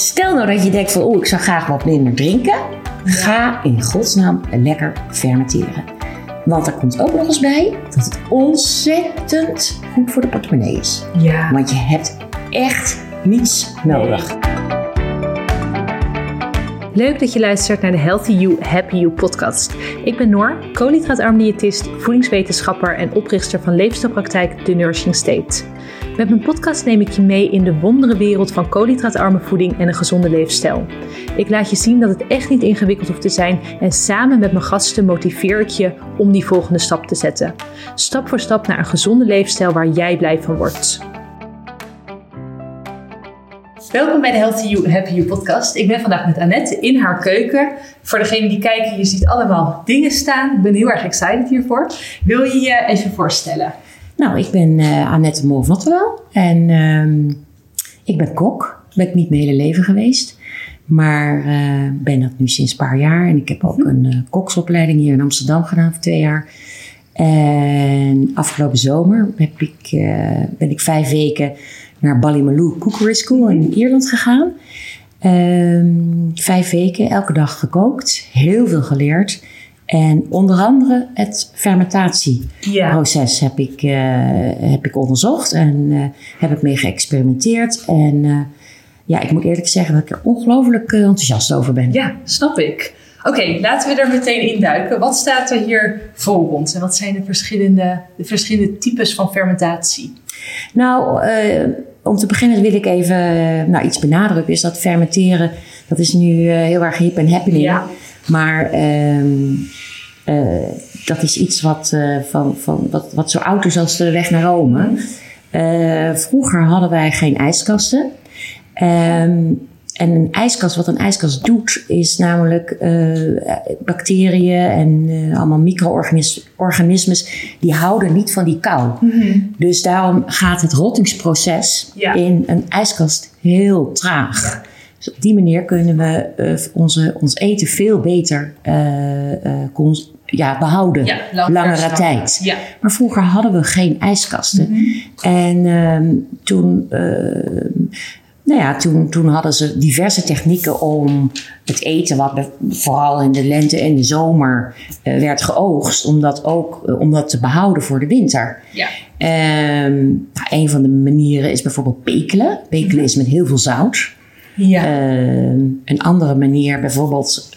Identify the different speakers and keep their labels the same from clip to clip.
Speaker 1: Stel nou dat je denkt van, oh, ik zou graag wat minder drinken. Ga in godsnaam lekker fermenteren. Want er komt ook nog eens bij dat het ontzettend goed voor de portemonnee is.
Speaker 2: Ja.
Speaker 1: Want je hebt echt niets nodig.
Speaker 2: Leuk dat je luistert naar de Healthy You, Happy You podcast. Ik ben Noor, koolhydraatarm diëtist, voedingswetenschapper en oprichter van leefstijlpraktijk The Nourishing State. Met mijn podcast neem ik je mee in de wondere wereld van koolhydraatarme voeding en een gezonde leefstijl. Ik laat je zien dat het echt niet ingewikkeld hoeft te zijn en samen met mijn gasten motiveer ik je om die volgende stap te zetten. Stap voor stap naar een gezonde leefstijl waar jij blij van wordt. Welkom bij de Healthy You, Happy You podcast. Ik ben vandaag met Annette in haar keuken. Voor degenen die kijken, je ziet allemaal dingen staan. Ik ben heel erg excited hiervoor. Wil je je even voorstellen?
Speaker 1: Nou, ik ben uh, Annette Molf-Notterwel en ehm, ik ben kok. Ben ik niet mijn hele leven geweest. Maar uh, ben dat nu sinds een paar jaar. En ik heb ook een uh, koksopleiding hier in Amsterdam gedaan voor twee jaar. En afgelopen zomer heb ik, ben ik vijf weken naar Ballymaloe Cookery School in Ierland gegaan. Um, vijf weken, elke dag gekookt. Heel veel geleerd. En onder andere het fermentatieproces ja. heb, ik, uh, heb ik onderzocht en uh, heb ik mee geëxperimenteerd. En uh, ja, ik moet eerlijk zeggen dat ik er ongelooflijk enthousiast over ben.
Speaker 2: Ja, snap ik. Oké, okay, laten we er meteen induiken. Wat staat er hier voor ons en wat zijn de verschillende, de verschillende types van fermentatie?
Speaker 1: Nou, om te beginnen wil ik even nou, iets benadrukken. Is dat fermenteren, dat is nu heel erg hip en happening.
Speaker 2: Ja.
Speaker 1: Maar um, uh, dat is iets wat, uh, van, van, wat, wat zo oud is als de weg naar Rome. Uh, vroeger hadden wij geen ijskasten. Um, en een ijskast, wat een ijskast doet, is namelijk bacteriën en allemaal micro-organismes, die houden niet van die kou.
Speaker 2: Mm-hmm.
Speaker 1: Dus daarom gaat het rottingsproces
Speaker 2: Ja.
Speaker 1: in een ijskast heel traag. Dus op die manier kunnen we uh, onze, ons eten veel beter uh, cons- ja, behouden.
Speaker 2: Ja, lang
Speaker 1: langere tijd.
Speaker 2: Ja.
Speaker 1: Maar vroeger hadden we geen ijskasten.
Speaker 2: Mhm.
Speaker 1: En uh, toen, nou ja, toen, toen hadden ze diverse technieken om het eten, wat vooral in de lente en de zomer werd geoogst, om dat ook om dat te behouden voor de winter.
Speaker 2: Ja.
Speaker 1: Um, nou, een van de manieren is bijvoorbeeld pekelen. Pekelen
Speaker 2: Mhm.
Speaker 1: is met heel veel zout.
Speaker 2: Ja.
Speaker 1: Uh, een andere manier, bijvoorbeeld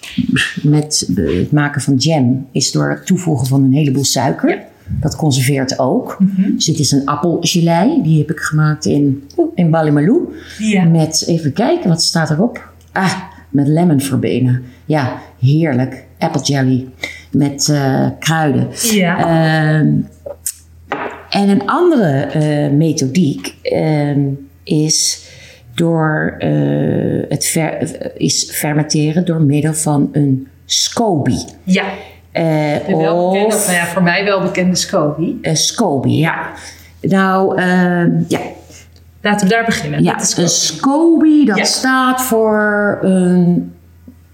Speaker 1: met het maken van jam, is door het toevoegen van een heleboel suiker.
Speaker 2: Ja.
Speaker 1: Dat conserveert ook.
Speaker 2: Mhm.
Speaker 1: Dus dit is een appelgelei. Die heb ik gemaakt in, in.
Speaker 2: Ja.
Speaker 1: Met, even kijken, wat staat erop? Ah, met lemon verbenen. Ja, heerlijk. Apple jelly. Met uh, kruiden.
Speaker 2: Ja.
Speaker 1: Uh, en een andere uh, methodiek is door uh, het ver, is fermenteren door middel van een SCOBY.
Speaker 2: Ja. Uh, de wel bekende, of, nou ja, voor mij wel bekende SCOBY.
Speaker 1: Een SCOBY, ja. Nou, uh, ja.
Speaker 2: Laten we daar beginnen.
Speaker 1: Ja, een SCOBY, dat
Speaker 2: ja.
Speaker 1: staat voor een...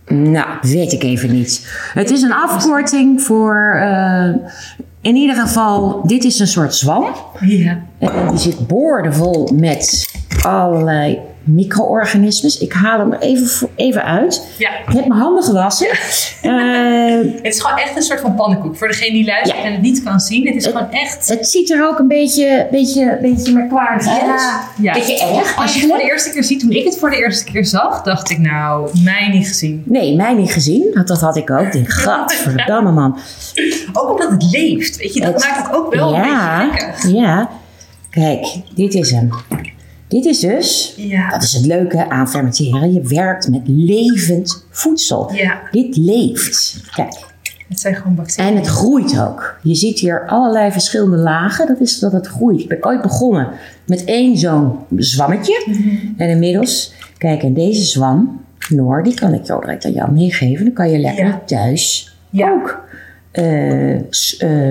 Speaker 1: Nou, weet ik even niet. Het is een afkorting voor... Uh, in ieder geval, dit is een soort zwam.
Speaker 2: Ja.
Speaker 1: Uh, die zit boordevol met allerlei micro-organismes. Ik haal hem even, even uit.
Speaker 2: Ja.
Speaker 1: Ik heb mijn handen gewassen.
Speaker 2: Ja. Uh, het is gewoon echt een soort van pannenkoek. Voor degene die luistert ja. en het niet kan zien. Het is
Speaker 1: het,
Speaker 2: gewoon echt...
Speaker 1: Het ziet er ook een beetje, beetje, beetje merkwaardig uit.
Speaker 2: Ja.
Speaker 1: Beetje erg.
Speaker 2: Als je het voor de eerste keer ziet, toen ik het voor de eerste keer zag, dacht ik nou, mij niet gezien.
Speaker 1: Nee, mij niet gezien. Dat, dat had ik ook. Ik denk, gadverdamme man.
Speaker 2: Ook omdat het leeft, weet je. Dat het, maakt het ook wel een beetje lekker.
Speaker 1: Ja. Kijk, dit is hem. Dit is dus,
Speaker 2: ja.
Speaker 1: dat is het leuke aan fermenteren. Je werkt met levend voedsel.
Speaker 2: Ja.
Speaker 1: Dit leeft. Kijk.
Speaker 2: Het zijn gewoon bacteriën.
Speaker 1: En het groeit ook. Je ziet hier allerlei verschillende lagen. Dat is dat het groeit. Ik ben ooit begonnen met één zo'n zwammetje.
Speaker 2: Mhm.
Speaker 1: En inmiddels, kijk, en deze zwam, Noor, die kan ik jou direct aan jou meegeven. Dan kan je lekker
Speaker 2: ja.
Speaker 1: thuis
Speaker 2: ja.
Speaker 1: ook uh,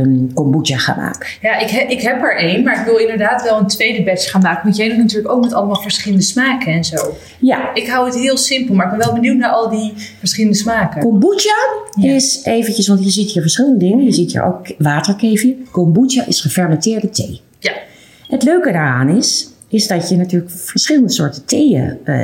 Speaker 1: um, kombucha gaan maken.
Speaker 2: Ja, ik, he, ik heb er één, maar ik wil inderdaad wel een tweede batch gaan maken. Want jij doet natuurlijk ook met allemaal verschillende smaken en zo.
Speaker 1: Ja.
Speaker 2: Ik hou het heel simpel, maar ik ben wel benieuwd naar al die verschillende smaken.
Speaker 1: Kombucha ja. is eventjes, want je ziet hier verschillende dingen. Je ziet hier ook waterkefir. Kombucha is gefermenteerde thee.
Speaker 2: Ja.
Speaker 1: Het leuke daaraan is, is dat je natuurlijk verschillende soorten theeën eh,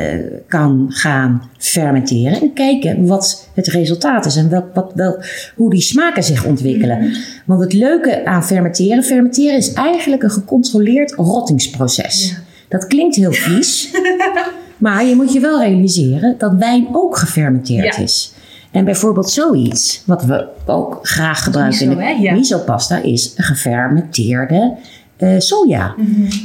Speaker 1: kan gaan fermenteren. En kijken wat het resultaat is en wel, wat, wel, hoe die smaken zich ontwikkelen. Want het leuke aan fermenteren, fermenteren is eigenlijk een gecontroleerd rottingsproces. Dat klinkt heel vies, maar je moet je wel realiseren dat wijn ook gefermenteerd
Speaker 2: Ja.
Speaker 1: is. En bijvoorbeeld zoiets, wat we ook graag gebruiken
Speaker 2: miso,
Speaker 1: in
Speaker 2: hè?
Speaker 1: de
Speaker 2: Ja.
Speaker 1: miso-pasta, is gefermenteerde eh, soja.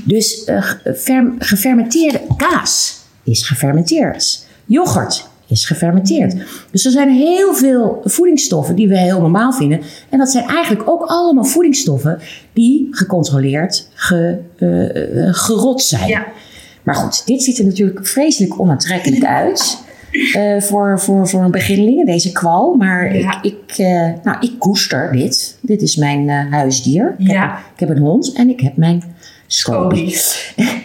Speaker 1: Dus eh, ge- fer- gefermenteerde kaas is gefermenteerd. Yoghurt is gefermenteerd. Dus er zijn heel veel voedingsstoffen die we heel normaal vinden. En dat zijn eigenlijk ook allemaal voedingsstoffen die gecontroleerd ge, eh, gerot zijn.
Speaker 2: Ja.
Speaker 1: Maar goed, dit ziet er natuurlijk vreselijk onaantrekkelijk uit. Eh, voor, voor, voor een beginneling, deze kwal. Maar
Speaker 2: Ja.
Speaker 1: ik, ik, eh, nou, ik koester dit. Dit is mijn eh, huisdier. Ik,
Speaker 2: Ja.
Speaker 1: heb, ik heb een hond en ik heb mijn Scobie.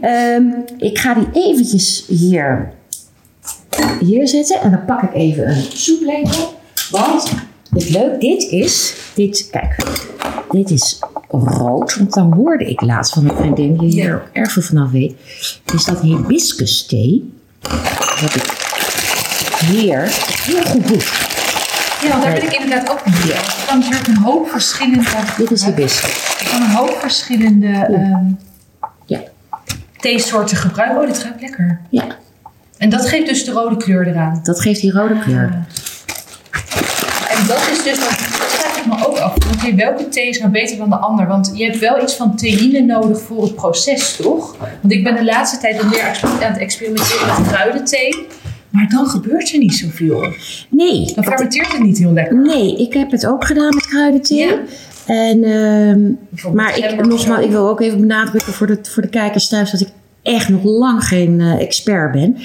Speaker 1: Ehm, ik ga die eventjes hier, hier zetten. En dan pak ik even een soeplepel. Want het leuk, dit is, dit, kijk, dit is rood. Want dan hoorde ik laatst van een vriendin die hier
Speaker 2: Ja.
Speaker 1: erg veel vanaf weet. Is dat hibiscus thee. Dat ik hier heel goed.
Speaker 2: Ja, want daar ben ik inderdaad ook benieuwd. naar. Je kan natuurlijk een hoop verschillende...
Speaker 1: Dit is hibiscus.
Speaker 2: Je kan een hoop verschillende ehm
Speaker 1: Ja.
Speaker 2: theesoorten gebruiken. Oh, dit ruikt lekker.
Speaker 1: Ja,
Speaker 2: En dat geeft dus de rode kleur eraan.
Speaker 1: dat geeft die rode kleur.
Speaker 2: En dat is dus, ik me ook af. Welke thee is nou beter dan de ander? Want je hebt wel iets van theïne nodig voor het proces, toch? Want ik ben de laatste tijd wat meer aan het experimenteren met kruidenthee. Maar dan gebeurt er niet zoveel.
Speaker 1: Nee,
Speaker 2: Dan fermenteert het niet heel lekker.
Speaker 1: Nee, ik heb het ook gedaan met kruidenthee.
Speaker 2: Ja.
Speaker 1: En, ehm, maar ik, nogmaals, ik wil ook even benadrukken voor de, voor de kijkers thuis dat ik echt nog lang geen eh, expert ben.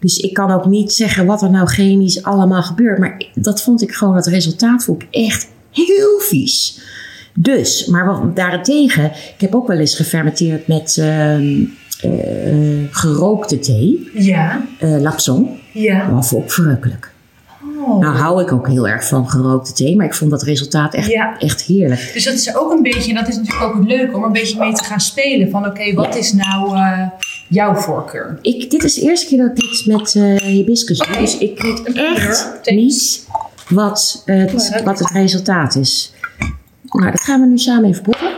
Speaker 1: Dus ik kan ook niet zeggen wat er nou chemisch allemaal gebeurt. Maar dat vond ik gewoon, het resultaat vond ik echt heel vies. Dus, maar wat, daarentegen, ik heb ook wel eens gefermenteerd met ehm, eh, gerookte thee,
Speaker 2: Ja,
Speaker 1: eh lapsang.
Speaker 2: ja.
Speaker 1: Dat vond ik verrukkelijk.
Speaker 2: Oh.
Speaker 1: Nou hou ik ook heel erg van gerookte thee, maar ik vond dat resultaat echt,
Speaker 2: Ja.
Speaker 1: echt heerlijk.
Speaker 2: Dus dat is ook een beetje, en dat is natuurlijk ook het leuke om een beetje mee te gaan spelen. Van oké, wat
Speaker 1: Ja.
Speaker 2: is nou eh, jouw voorkeur?
Speaker 1: Ik, dit is de eerste keer dat ik dit met eh hibiscus doe, dus ik weet echt niet wat, eh, het, wat het resultaat is. Nou, dat gaan we nu samen even proeven.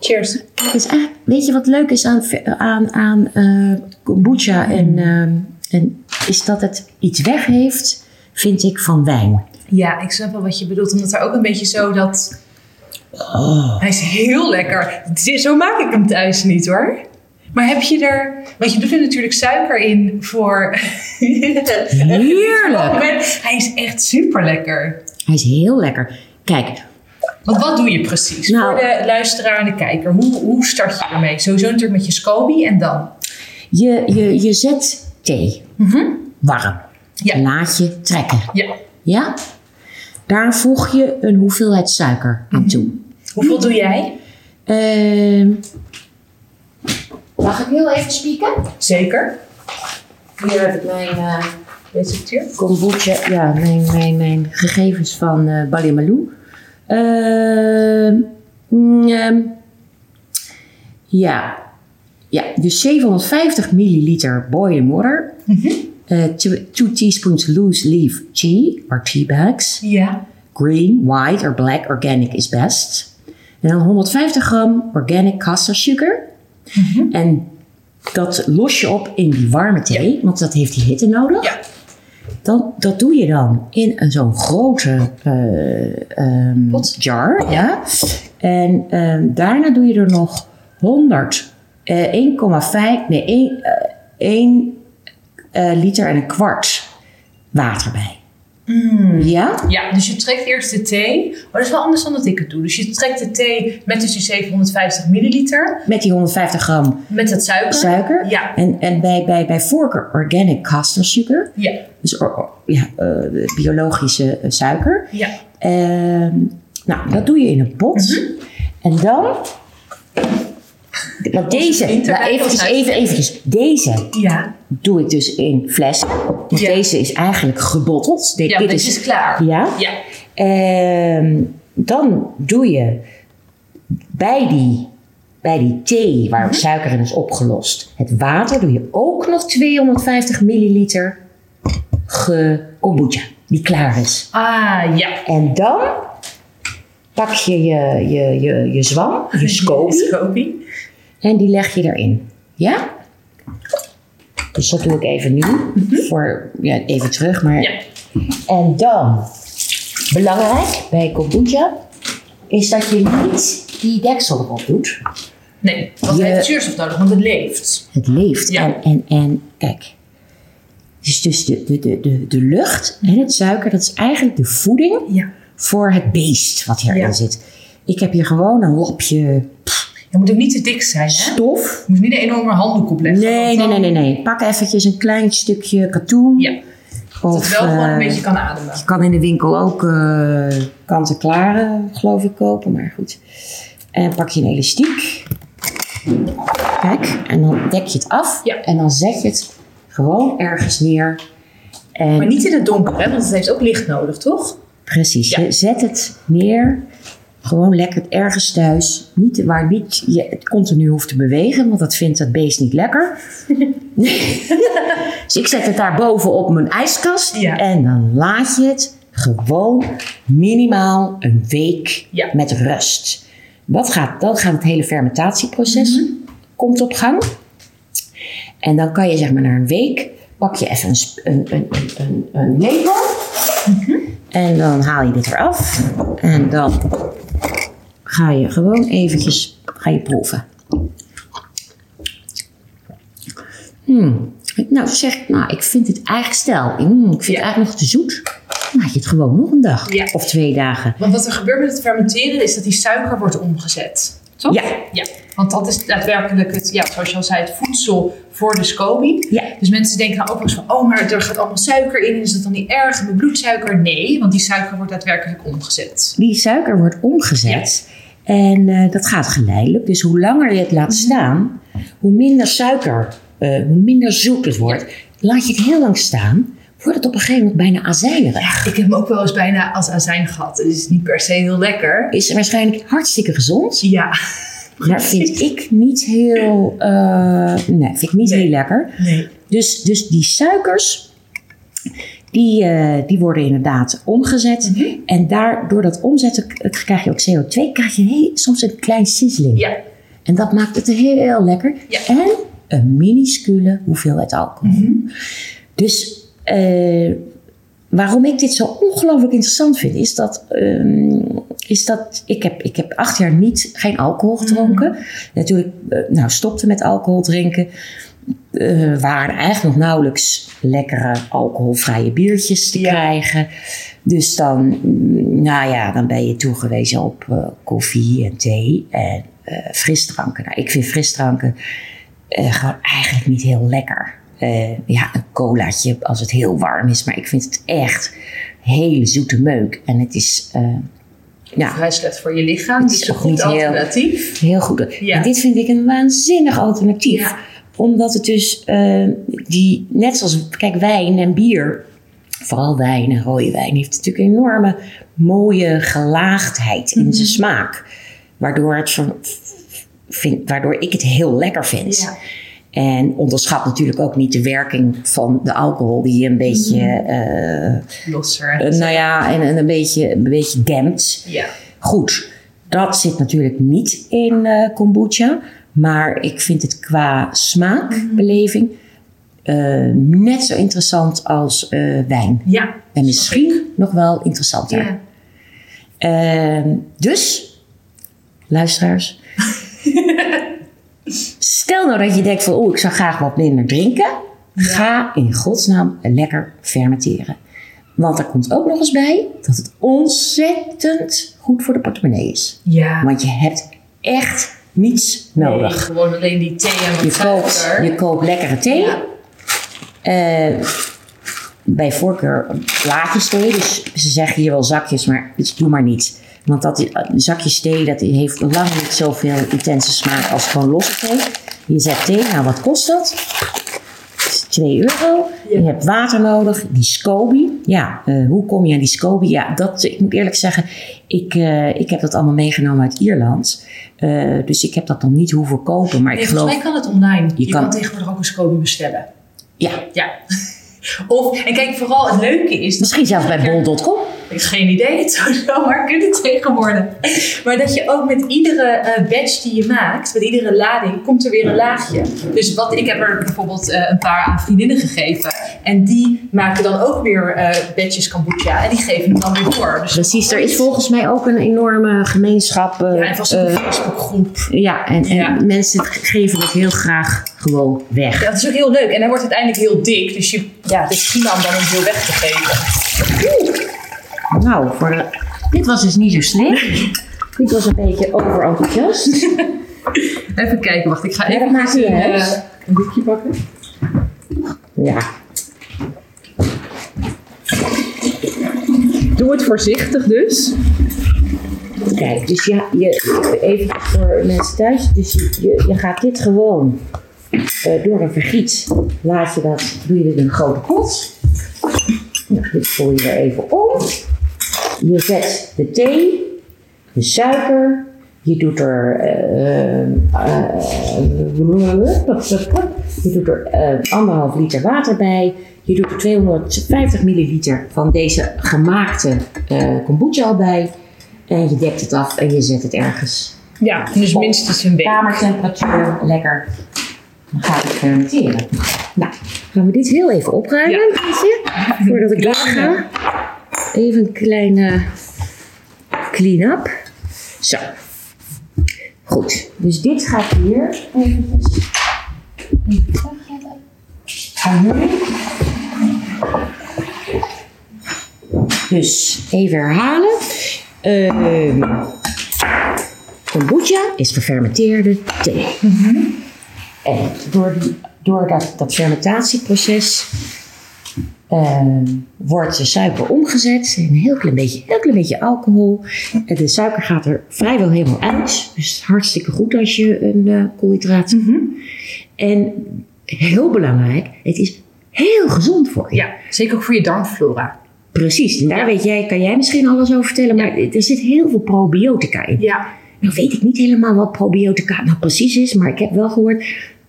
Speaker 2: Cheers.
Speaker 1: Is weet je wat leuk is aan, aan, aan eh, kombucha en, ehm, en is dat het iets weg heeft, vind ik, van wijn.
Speaker 2: Ja, ik snap wel wat je bedoelt. Omdat er ook een beetje zo dat...
Speaker 1: Oh.
Speaker 2: Hij is heel lekker. Zo maak ik hem thuis niet hoor. Maar heb je er... Want je doet er natuurlijk suiker in voor...
Speaker 1: Heerlijk!
Speaker 2: Hij is echt super lekker.
Speaker 1: Hij is heel lekker. Kijk,
Speaker 2: Want wat doe je precies?
Speaker 1: Nou-
Speaker 2: voor de luisteraar en de kijker. Hoe, hoe start je ermee? Sowieso natuurlijk met je SCOBY en dan?
Speaker 1: je, je, je zet thee warm.
Speaker 2: Ja.
Speaker 1: Laat je trekken.
Speaker 2: Ja.
Speaker 1: Ja? Daar voeg je een hoeveelheid suiker aan toe.
Speaker 2: Hoeveel doe jij?
Speaker 1: Ehm, mag ik heel even spieken?
Speaker 2: Zeker.
Speaker 1: Hier heb ik mijn eh,
Speaker 2: Receptuur.
Speaker 1: kombucha, ja, mijn, mijn, mijn gegevens van eh Bali Malou. Ehm, mm, ehm, ja. ja, dus 750 milliliter boiling water. Eh, two, two teaspoons loose leaf tea, or tea bags.
Speaker 2: Ja.
Speaker 1: Green, white or black organic is best. En dan 150 gram organic castor sugar. En dat los je op in die warme thee, want dat heeft die hitte nodig.
Speaker 2: Ja.
Speaker 1: Dan, dat doe je dan in een zo'n grote ehm,
Speaker 2: Pot.
Speaker 1: jar. Ja. En ehm, daarna doe je er nog 100, eh 1,5, nee, 1, eh, 1 eh, liter en een kwart water bij. Ja?
Speaker 2: Ja, dus je trekt eerst de thee. Maar dat is wel anders dan dat ik het doe. Dus je trekt de thee met dus die 750 milliliter.
Speaker 1: Met die 150 gram
Speaker 2: Met het suiker.
Speaker 1: suiker.
Speaker 2: Ja.
Speaker 1: En, en bij, bij, bij voorkeur organic castor sugar.
Speaker 2: Ja.
Speaker 1: Dus or- ja, eh, biologische eh, suiker.
Speaker 2: Ja.
Speaker 1: Ehm, nou, dat doe je in een pot. En dan... Want deze, nou, eventjes, even, eventjes. Deze
Speaker 2: Ja.
Speaker 1: Doe ik dus in flessen. Want
Speaker 2: Ja.
Speaker 1: deze is eigenlijk gebotteld. Dit,
Speaker 2: Ja,
Speaker 1: dit
Speaker 2: is klaar.
Speaker 1: Ja.
Speaker 2: Ja.
Speaker 1: Ehm, dan doe je bij die bij die thee waar ook suiker in is opgelost, het water, doe je ook nog 250 milliliter ge kombucha die klaar is.
Speaker 2: Ah, ja.
Speaker 1: En dan pak je je, je, je, je zwam, je
Speaker 2: Scopy.
Speaker 1: en die leg je erin. Ja? Dus dat doe ik even nu. Voor, ja, even terug, maar...
Speaker 2: Ja.
Speaker 1: En dan, belangrijk bij kombucha, is dat je niet die deksel erop doet.
Speaker 2: Nee, want het heeft zuurstof nodig, want het leeft.
Speaker 1: Het leeft.
Speaker 2: Ja.
Speaker 1: En, en, en kijk, dus, dus de, de, de, de, de lucht en het suiker, dat is eigenlijk de voeding
Speaker 2: Ja.
Speaker 1: voor het beest wat hierin
Speaker 2: Ja.
Speaker 1: zit. Ik heb hier gewoon een lapje
Speaker 2: Je moet ook niet te dik zijn, hè?
Speaker 1: stof.
Speaker 2: Je moet niet een enorme handdoek opleggen.
Speaker 1: Nee, nee, nee, nee, nee. Pak eventjes een klein stukje katoen.
Speaker 2: Ja, dat
Speaker 1: Of,
Speaker 2: het wel gewoon
Speaker 1: eh,
Speaker 2: een beetje kan ademen.
Speaker 1: Je kan in de winkel ook eh kant-en-klare, geloof ik, kopen. Maar goed. En pak je een elastiek. Kijk, en dan dek je het af.
Speaker 2: Ja.
Speaker 1: En dan zet je het gewoon ergens neer. En
Speaker 2: Maar niet in het donker, hè? Want het heeft ook licht nodig, toch?
Speaker 1: precies,
Speaker 2: Ja.
Speaker 1: je zet het neer. Gewoon lekker ergens thuis. Niet, waar niet je het continu hoeft te bewegen, want dat vindt het beest niet lekker. dus ik zet het daar boven op mijn ijskast.
Speaker 2: Ja.
Speaker 1: En dan laat je het gewoon minimaal een week
Speaker 2: Ja.
Speaker 1: met rust. Wat gaat, dan gaat het hele fermentatieproces
Speaker 2: Mhm.
Speaker 1: komt op gang. En dan kan je zeg maar na een week pak je even een, sp- een, een, een, een, een lepel.
Speaker 2: Mhm.
Speaker 1: En dan haal je dit eraf. En dan ga je gewoon eventjes ga je proeven. Hmm. Nou, zeg ik, nou, ik vind het eigenlijk stel. Hmm, ik vind
Speaker 2: Ja.
Speaker 1: het eigenlijk nog te zoet. Dan laat je het gewoon nog een dag
Speaker 2: Ja.
Speaker 1: of twee dagen.
Speaker 2: Want wat er gebeurt met het fermenteren is dat die suiker wordt omgezet. Toch?
Speaker 1: Ja.
Speaker 2: ja. Want dat is daadwerkelijk het, ja, zoals je al zei, het voedsel voor de SCOBY.
Speaker 1: Ja.
Speaker 2: Dus mensen denken nou ook eens van, oh, maar er gaat allemaal suiker in. Is dat dan niet erg? Mijn bloedsuiker? Nee, want die suiker wordt daadwerkelijk omgezet.
Speaker 1: Die suiker wordt omgezet. En eh, dat gaat geleidelijk. Dus hoe langer je het laat staan, hoe minder suiker, eh, hoe minder zoet het wordt. Laat je het heel lang staan, wordt het op een gegeven moment bijna azijnerig.
Speaker 2: Ik heb hem ook wel eens bijna als azijn gehad. Het is niet per se heel lekker.
Speaker 1: Is waarschijnlijk hartstikke gezond.
Speaker 2: Ja.
Speaker 1: Maar vind ik niet heel, eh, nee, vind ik niet
Speaker 2: Nee.
Speaker 1: heel lekker.
Speaker 2: Nee.
Speaker 1: Dus, dus die suikers, die, eh, die worden inderdaad omgezet.
Speaker 2: Mhm.
Speaker 1: En daar, door dat omzetten k- krijg je ook CO2, krijg je heel- soms een klein sisseling.
Speaker 2: Ja.
Speaker 1: En dat maakt het heel lekker.
Speaker 2: Ja.
Speaker 1: En een minuscule hoeveelheid alcohol.
Speaker 2: Mhm.
Speaker 1: Dus eh, waarom ik dit zo ongelooflijk interessant vind, is dat, ehm, is dat ik, heb, ik heb acht jaar niet, geen alcohol gedronken. Natuurlijk, eh, nou, stopte met alcohol drinken. Eh waren eigenlijk nog nauwelijks lekkere alcoholvrije biertjes te
Speaker 2: Ja.
Speaker 1: krijgen. Dus dan, mm, nou ja, dan ben je toegewezen op eh, koffie en thee en frisdranken. Nou, ik vind frisdranken gewoon eigenlijk niet heel lekker. Eh, ja, een colaatje als het heel warm is, maar ik vind het echt hele zoete meuk. En het is ja,
Speaker 2: Vrij slecht voor je lichaam.
Speaker 1: Het is
Speaker 2: een goed
Speaker 1: heel-
Speaker 2: alternatief.
Speaker 1: heel goed.
Speaker 2: Ja.
Speaker 1: En dit vind ik een waanzinnig alternatief.
Speaker 2: Ja.
Speaker 1: Omdat het dus, eh, die, net zoals, kijk, wijn en bier, vooral wijn en rode wijn, heeft natuurlijk een enorme mooie gelaagdheid in
Speaker 2: Mhm.
Speaker 1: zijn smaak. Waardoor, het vind, waardoor ik het heel lekker vind.
Speaker 2: Ja.
Speaker 1: En onderschat natuurlijk ook niet de werking van de alcohol, die een beetje, eh,
Speaker 2: Losser.
Speaker 1: nou ja, en, en een, beetje, een beetje dempt.
Speaker 2: ja.
Speaker 1: Goed, dat zit natuurlijk niet in eh, kombucha. Maar ik vind het qua smaakbeleving eh, net zo interessant als wijn.
Speaker 2: Ja.
Speaker 1: En misschien nog wel interessanter.
Speaker 2: Ja.
Speaker 1: Ehm, dus, luisteraars. stel nou dat je denkt van, oh, ik zou graag wat minder drinken. Ga in godsnaam lekker fermenteren. Want er komt ook nog eens bij dat het ontzettend goed voor de portemonnee is.
Speaker 2: Ja.
Speaker 1: Want je hebt echt niets nodig.
Speaker 2: Nee, gewoon alleen die thee en wat
Speaker 1: Je koopt, je koopt lekkere thee.
Speaker 2: Ja.
Speaker 1: Eh, bij voorkeur plaatjes thee. Dus ze zeggen hier wel zakjes, maar dus doe maar niet. Want dat, zakjes thee dat heeft lang niet zoveel intense smaak als gewoon losse thee. Je zet thee, nou wat kost dat? 2 euro.
Speaker 2: Ja.
Speaker 1: Je hebt water nodig, die SCOBY. Ja, eh, hoe kom je aan die SCOBY? Ja, dat, ik moet eerlijk zeggen, ik, eh, ik heb dat allemaal meegenomen uit Ierland. Eh, dus ik heb dat dan niet hoeven kopen. Maar ik geloof...
Speaker 2: volgens mij kan het online. Je,
Speaker 1: kan-
Speaker 2: kan, tegenwoordig ook een SCOBY bestellen.
Speaker 1: Ja,
Speaker 2: Ja. Of, en kijk, vooral het leuke is...
Speaker 1: misschien zelfs bij bol.com.
Speaker 2: Ik geen idee, het zou zomaar kunnen tegenwoordig. Maar dat je ook met iedere eh, badge die je maakt, met iedere lading, komt er weer een laagje. Dus wat, ik heb er bijvoorbeeld eh, een paar aan vriendinnen gegeven. En die maken dan ook weer eh badges kombucha. En die geven hem dan weer door. Dus
Speaker 1: Precies, er is volgens mij ook een enorme gemeenschap.
Speaker 2: Ja, en vast een Facebookgroep.
Speaker 1: ja, en, en
Speaker 2: Ja.
Speaker 1: mensen geven het heel graag gewoon weg.
Speaker 2: Ja, dat is ook heel leuk. En hij wordt uiteindelijk heel dik. Dus je, ja, het is prima om dan een deel weg te geven.
Speaker 1: Nou, voor de- dit was dus niet zo slim. dit was een beetje overenthousiast.
Speaker 2: Even kijken, wacht. Ik ga even een, eh, een doekje pakken.
Speaker 1: Ja,
Speaker 2: Doe het voorzichtig dus.
Speaker 1: kijk, dus ja, je, even voor mensen thuis. Dus je, je, gaat dit gewoon eh, door een vergiet. Laat je dat, doe je dit in een grote pot. Nou, dit voer je er even om. Je zet de thee, de suiker. Je doet er. eh, je doet er eh, anderhalf liter water bij. Je doet er 250 milliliter van deze gemaakte kombucha al bij. En je dekt het af en je zet het ergens.
Speaker 2: Ja, dus minstens een week.
Speaker 1: Kamertemperatuur, lekker. Dan gaat het fermenteren. Nou, gaan we dit heel even opruimen,
Speaker 2: Ja.
Speaker 1: voordat ik wegga. Even een kleine clean-up. Zo. Goed, dus dit gaat hier eventjes even. Dus even herhalen. Ehm kombucha is gefermenteerde thee. En door, die, door dat, dat fermentatieproces ehm, wordt de suiker omgezet in een heel klein beetje, heel klein beetje alcohol. En de suiker gaat er vrijwel helemaal uit. Dus hartstikke goed als je een eh koolhydraat En heel belangrijk, het is heel gezond voor je.
Speaker 2: Ja, zeker ook voor je darmflora.
Speaker 1: Precies, en daar weet jij, kan jij misschien alles over vertellen, maar er zit heel veel probiotica in.
Speaker 2: Ja,
Speaker 1: Nou weet ik niet helemaal wat probiotica nou precies is, maar ik heb wel gehoord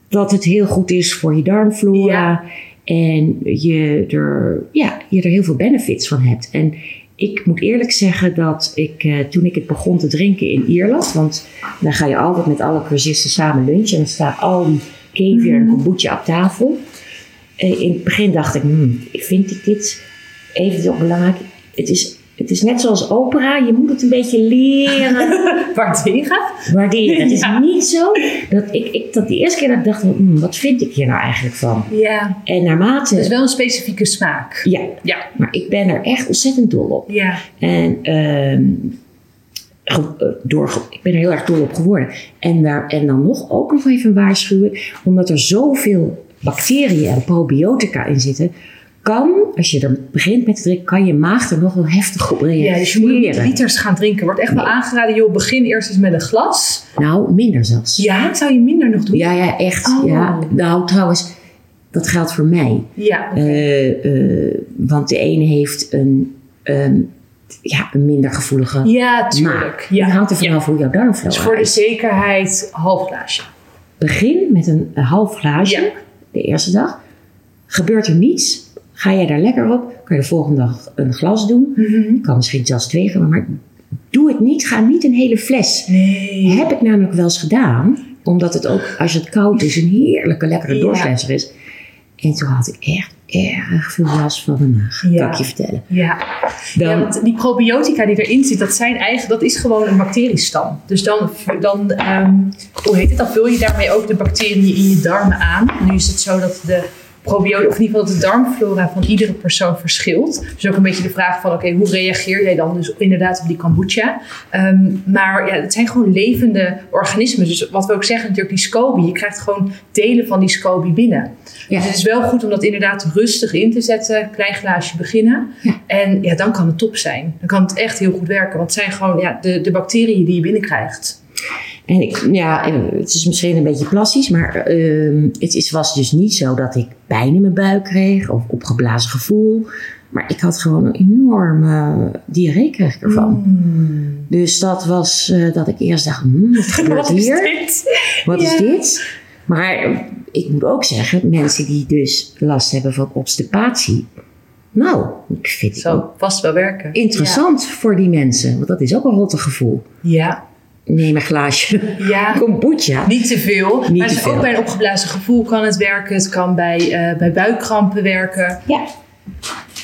Speaker 1: dat het heel goed is voor je darmflora. En je er, ja, je er heel veel benefits van hebt. En ik moet eerlijk zeggen dat ik, eh, toen ik het begon te drinken in Ierland, want daar ga je altijd met alle cursisten samen lunchen en dan staat al die caviar en kombucha op tafel. Eh, in het begin dacht ik, hmm, vind ik dit even belangrijk? Het is, het is net zoals opera, je moet het een beetje leren
Speaker 2: waarderen.
Speaker 1: waarderen. Het is
Speaker 2: Ja.
Speaker 1: niet zo dat ik, ik dat die eerste keer dat ik dacht, hmm, wat vind ik hier nou eigenlijk van?
Speaker 2: Ja,
Speaker 1: En naarmate,
Speaker 2: het is wel een specifieke smaak.
Speaker 1: ja,
Speaker 2: Ja,
Speaker 1: maar ik ben er echt ontzettend dol op.
Speaker 2: ja.
Speaker 1: En ehm, eh, door, ik ben er heel erg dol op geworden. En, daar, en dan nog ook nog even waarschuwen, omdat er zoveel bacteriën en probiotica in zitten, kan, als je er begint met te drinken, kan je maag er nog wel heftig op reageren.
Speaker 2: Ja, dus je moet liters gaan drinken. Wordt echt wel aangeraden, joh, begin eerst eens met een glas.
Speaker 1: Nou, minder zelfs.
Speaker 2: Ja, zou je minder nog doen?
Speaker 1: Ja, ja, echt.
Speaker 2: Oh.
Speaker 1: Ja. Nou, trouwens, dat geldt voor mij.
Speaker 2: Ja,
Speaker 1: Eh, eh, want de ene heeft een, ehm, ja, een minder gevoelige
Speaker 2: ja
Speaker 1: maag.
Speaker 2: tuurlijk.
Speaker 1: Het
Speaker 2: Ja.
Speaker 1: hangt er vanaf hoe jouw
Speaker 2: Dus
Speaker 1: darmflora
Speaker 2: voor de zekerheid, half glaasje.
Speaker 1: Begin met een, een half glaasje
Speaker 2: Ja.
Speaker 1: de eerste dag. Gebeurt er niets, ga jij daar lekker op. Kan je de volgende dag een glas doen.
Speaker 2: Mhm.
Speaker 1: Kan misschien zelfs twee maar doe het niet. Ga niet een hele fles.
Speaker 2: Nee.
Speaker 1: Heb ik namelijk wel eens gedaan. Omdat het ook, als het koud is, een heerlijke, lekkere
Speaker 2: Ja.
Speaker 1: doorslenser is. En toen had ik echt erg veel last van mijn maag.
Speaker 2: Ja.
Speaker 1: Kan ik je vertellen.
Speaker 2: Ja.
Speaker 1: Dan,
Speaker 2: ja, want die probiotica die erin zit, dat, zijn eigen, dat is gewoon een bacteriestam. Dus dan, dan ehm, hoe heet het, dan vul je daarmee ook de bacteriën in je darmen aan. Nu is het zo dat de probiotica, of in ieder geval dat de darmflora van iedere persoon verschilt. Dus ook een beetje de vraag van, oké, hoe reageer jij dan dus inderdaad op die kombucha? Ehm, maar ja, het zijn gewoon levende organismen. Dus wat we ook zeggen natuurlijk, die SCOBY, je krijgt gewoon delen van die SCOBY binnen.
Speaker 1: Ja.
Speaker 2: Dus het is wel goed om dat inderdaad rustig in te zetten, klein glaasje beginnen. En ja, dan kan het top zijn. Dan kan het echt heel goed werken. Want het zijn gewoon ja, de, de bacteriën die je binnenkrijgt.
Speaker 1: En ik, ja, en het is misschien een beetje plastisch, maar ehm, het is, was dus niet zo dat ik pijn in mijn buik kreeg of opgeblazen gevoel. Maar ik had gewoon een enorme diarree kreeg ik ervan.
Speaker 2: Mm.
Speaker 1: Dus dat was eh, dat ik eerst dacht, hmm, wat gebeurt
Speaker 2: Wat is dit?
Speaker 1: Wat is dit? Maar ik moet ook zeggen, mensen die dus last hebben van obstipatie. Nou, ik vind het
Speaker 2: Zou vast wel werken.
Speaker 1: interessant voor die mensen. Want dat is ook een rotte gevoel.
Speaker 2: Ja.
Speaker 1: Neem een glaasje
Speaker 2: Ja.
Speaker 1: kombucha.
Speaker 2: Niet te veel.
Speaker 1: Niet
Speaker 2: maar
Speaker 1: te veel.
Speaker 2: ook bij een opgeblazen gevoel kan het werken. Het kan bij, eh, bij buikkrampen werken.
Speaker 1: Ja.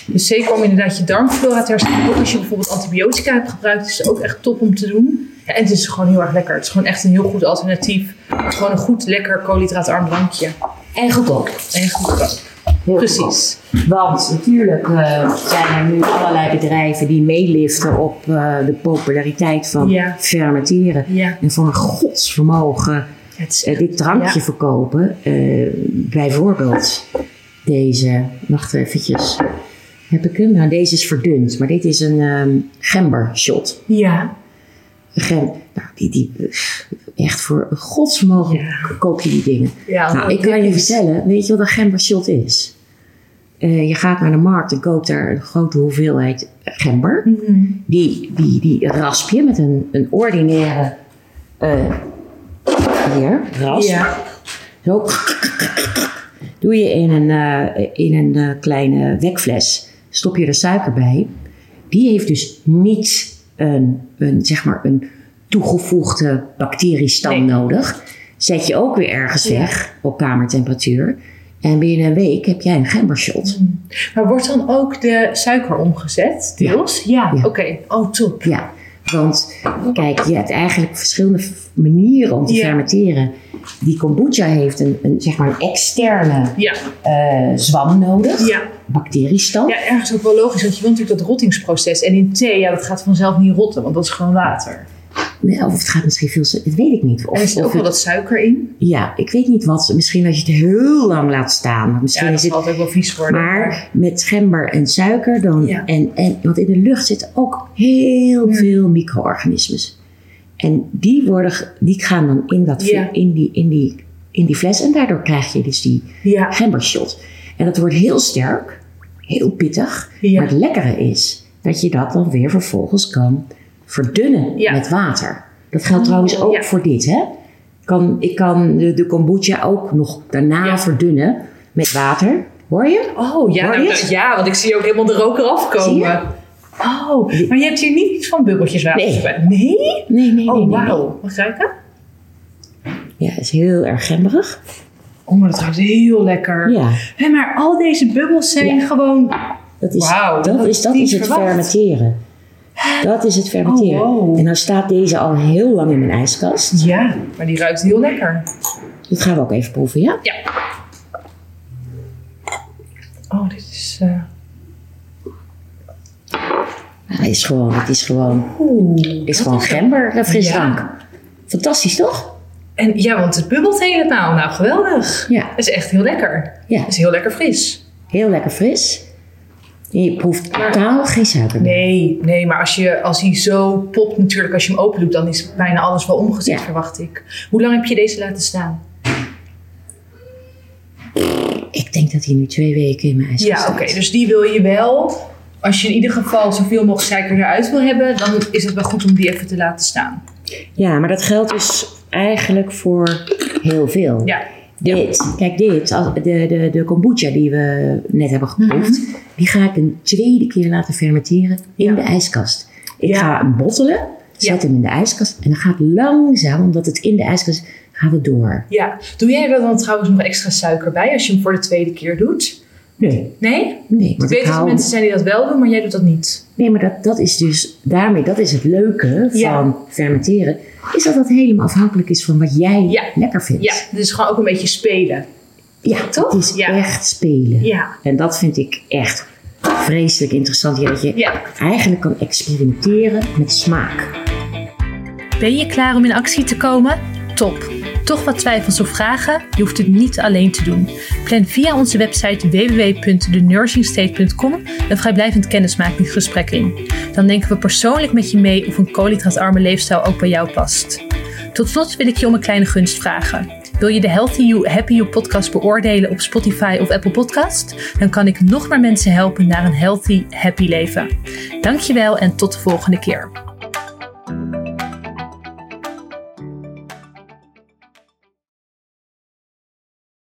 Speaker 2: Dus zeker om inderdaad je darmflora te herstellen. Ook als je bijvoorbeeld antibiotica hebt gebruikt, is het ook echt top om te doen. Ja, en het is gewoon heel erg lekker. Het is gewoon echt een heel goed alternatief. Het is gewoon een goed, lekker koolhydraatarm drankje.
Speaker 1: En goedkoop.
Speaker 2: En goedkoop. Precies.
Speaker 1: Want natuurlijk eh, zijn er nu allerlei bedrijven die meeliften op eh, de populariteit van
Speaker 2: Ja.
Speaker 1: fermenteren.
Speaker 2: Ja.
Speaker 1: En voor een godsvermogen eh, dit drankje
Speaker 2: Ja.
Speaker 1: verkopen. Bijvoorbeeld deze, wacht eventjes. Heb ik hem? Nou, deze is verdund, maar dit is een ehm gember shot.
Speaker 2: Ja.
Speaker 1: Gem, nou, die, die, echt voor godsvermogen koop je die dingen. Nou, ik kan je vertellen, weet je wat een gembershot is? Eh, je gaat naar de markt en koopt daar een grote hoeveelheid gember.
Speaker 2: Mhm.
Speaker 1: Die, die, die rasp je met een, een ordinaire eh hier, rasp.
Speaker 2: Ja.
Speaker 1: Zo doe je in een, eh, in een kleine wekfles. Stop je er suiker bij. Die heeft dus niet een, een, zeg maar een toegevoegde bacteriestam
Speaker 2: Nee.
Speaker 1: nodig. Zet je ook weer ergens
Speaker 2: Ja.
Speaker 1: weg op kamertemperatuur. En binnen een week heb jij een gembershot.
Speaker 2: Maar wordt dan ook de suiker omgezet, deels? Ja.
Speaker 1: Ja.
Speaker 2: Oké. Oh, top.
Speaker 1: Ja, want kijk, je hebt eigenlijk verschillende manieren om te
Speaker 2: Ja.
Speaker 1: fermenteren. Die kombucha heeft een, een, zeg maar een externe
Speaker 2: Ja.
Speaker 1: eh, zwam nodig,
Speaker 2: Ja.
Speaker 1: bacteriestam.
Speaker 2: Ja, ergens ook wel logisch, want je wil natuurlijk dat rottingsproces. En in thee, ja, dat gaat vanzelf niet rotten, want dat is gewoon water.
Speaker 1: Of het gaat misschien veel, dat weet ik niet. Of,
Speaker 2: er zit ook wel dat suiker in.
Speaker 1: ja, ik weet niet wat. Misschien als je het heel lang laat staan. maar Misschien
Speaker 2: Ja, dat
Speaker 1: is het,
Speaker 2: zal altijd wel vies worden.
Speaker 1: maar met gember en suiker dan.
Speaker 2: Ja.
Speaker 1: En, en, want in de lucht zitten ook heel veel micro-organismes. En die, worden, die gaan dan in, dat,
Speaker 2: Ja.
Speaker 1: in, die, in, die, in die fles. En daardoor krijg je dus die gembershot. En dat wordt heel sterk, heel pittig. Maar het lekkere is dat je dat dan weer vervolgens kan verdunnen
Speaker 2: Ja.
Speaker 1: met water. Dat geldt trouwens ook
Speaker 2: ja.
Speaker 1: voor dit, hè? Kan, ik kan de, de kombucha ook nog daarna
Speaker 2: Ja.
Speaker 1: verdunnen met water. Hoor je?
Speaker 2: Oh, ja,
Speaker 1: Hoor
Speaker 2: nou,
Speaker 1: je
Speaker 2: ja, want ik zie ook helemaal de rook eraf komen. Oh, maar je hebt hier niet iets van bubbeltjes water
Speaker 1: Nee.
Speaker 2: bij. Nee?
Speaker 1: Nee, nee, nee.
Speaker 2: Oh,
Speaker 1: nee, nee.
Speaker 2: wauw. Mag ik ruiken?
Speaker 1: Ja, het is heel erg gemberig.
Speaker 2: Oh, maar dat ruikt heel lekker.
Speaker 1: Ja,
Speaker 2: Hé, maar al deze bubbels zijn gewoon...
Speaker 1: dat is,
Speaker 2: Wauw, dat
Speaker 1: is, dat is het
Speaker 2: verwacht.
Speaker 1: fermenteren. Dat is het fermenteren.
Speaker 2: Oh, wow.
Speaker 1: En nou staat deze al heel lang in mijn ijskast.
Speaker 2: Ja, maar die ruikt heel lekker.
Speaker 1: Dat gaan we ook even proeven, ja?
Speaker 2: Ja. Oh, dit is... eh,
Speaker 1: Het is gewoon, het is gewoon,
Speaker 2: Oeh.
Speaker 1: is gewoon gember eh, frisdrank.
Speaker 2: Ja.
Speaker 1: Fantastisch, toch?
Speaker 2: En ja, want het bubbelt helemaal. Nou, geweldig.
Speaker 1: Ja.
Speaker 2: Het is echt heel lekker.
Speaker 1: Ja.
Speaker 2: Het is heel lekker fris.
Speaker 1: Heel lekker fris. Je proeft totaal geen suiker meer.
Speaker 2: Nee, nee, maar als, je, als hij zo popt natuurlijk, als je hem open doet, dan is bijna alles wel omgezet,
Speaker 1: Ja.
Speaker 2: verwacht ik. Hoe lang heb je deze laten staan?
Speaker 1: Ik denk dat hij nu twee weken in mijn ijskast
Speaker 2: Ja, oké.
Speaker 1: staat.
Speaker 2: dus die wil je wel. Als je in ieder geval zoveel mogelijk suiker eruit wil hebben, dan is het wel goed om die even te laten staan.
Speaker 1: Ja, maar dat geldt dus eigenlijk voor heel veel.
Speaker 2: Ja.
Speaker 1: Dit, kijk dit, als- de, de, de kombucha die we net hebben geproefd, die ga ik een tweede keer laten fermenteren in
Speaker 2: Mhm. Ja.
Speaker 1: de ijskast. Ik
Speaker 2: Ja.
Speaker 1: ga hem bottelen, zet hem in de ijskast en dan gaat langzaam, omdat het in de ijskast gaat het door.
Speaker 2: Ja. Doe jij er dan trouwens nog extra suiker bij als je hem voor de tweede keer doet?
Speaker 1: Nee,
Speaker 2: Nee?
Speaker 1: nee,
Speaker 2: Ik weet
Speaker 1: ik
Speaker 2: dat er mensen zijn die dat wel doen, maar jij doet dat niet.
Speaker 1: nee maar dat, dat is dus, daarmee, dat is het leuke van
Speaker 2: Ja.
Speaker 1: fermenteren, is dat dat helemaal afhankelijk is van wat jij
Speaker 2: Ja.
Speaker 1: lekker vindt.
Speaker 2: Ja, het is gewoon ook een beetje spelen.
Speaker 1: Ja,
Speaker 2: Toch?
Speaker 1: het is
Speaker 2: Ja.
Speaker 1: echt spelen.
Speaker 2: Ja.
Speaker 1: En dat vind ik echt vreselijk interessant. Dat je
Speaker 2: Ja.
Speaker 1: eigenlijk kan experimenteren met smaak.
Speaker 2: Ben je klaar om in actie te komen? Top! Toch wat twijfels of vragen? Je hoeft het niet alleen te doen. Plan via onze website www.thenursingstate.com een vrijblijvend kennismakingsgesprek in. Dan denken we persoonlijk met je mee of een koolhydraatarme leefstijl ook bij jou past. Tot slot wil ik je om een kleine gunst vragen. Wil je de Healthy You, Happy You podcast beoordelen op Spotify of Apple Podcast? Dan kan ik nog meer mensen helpen naar een healthy, happy leven. Dankjewel en tot de volgende keer.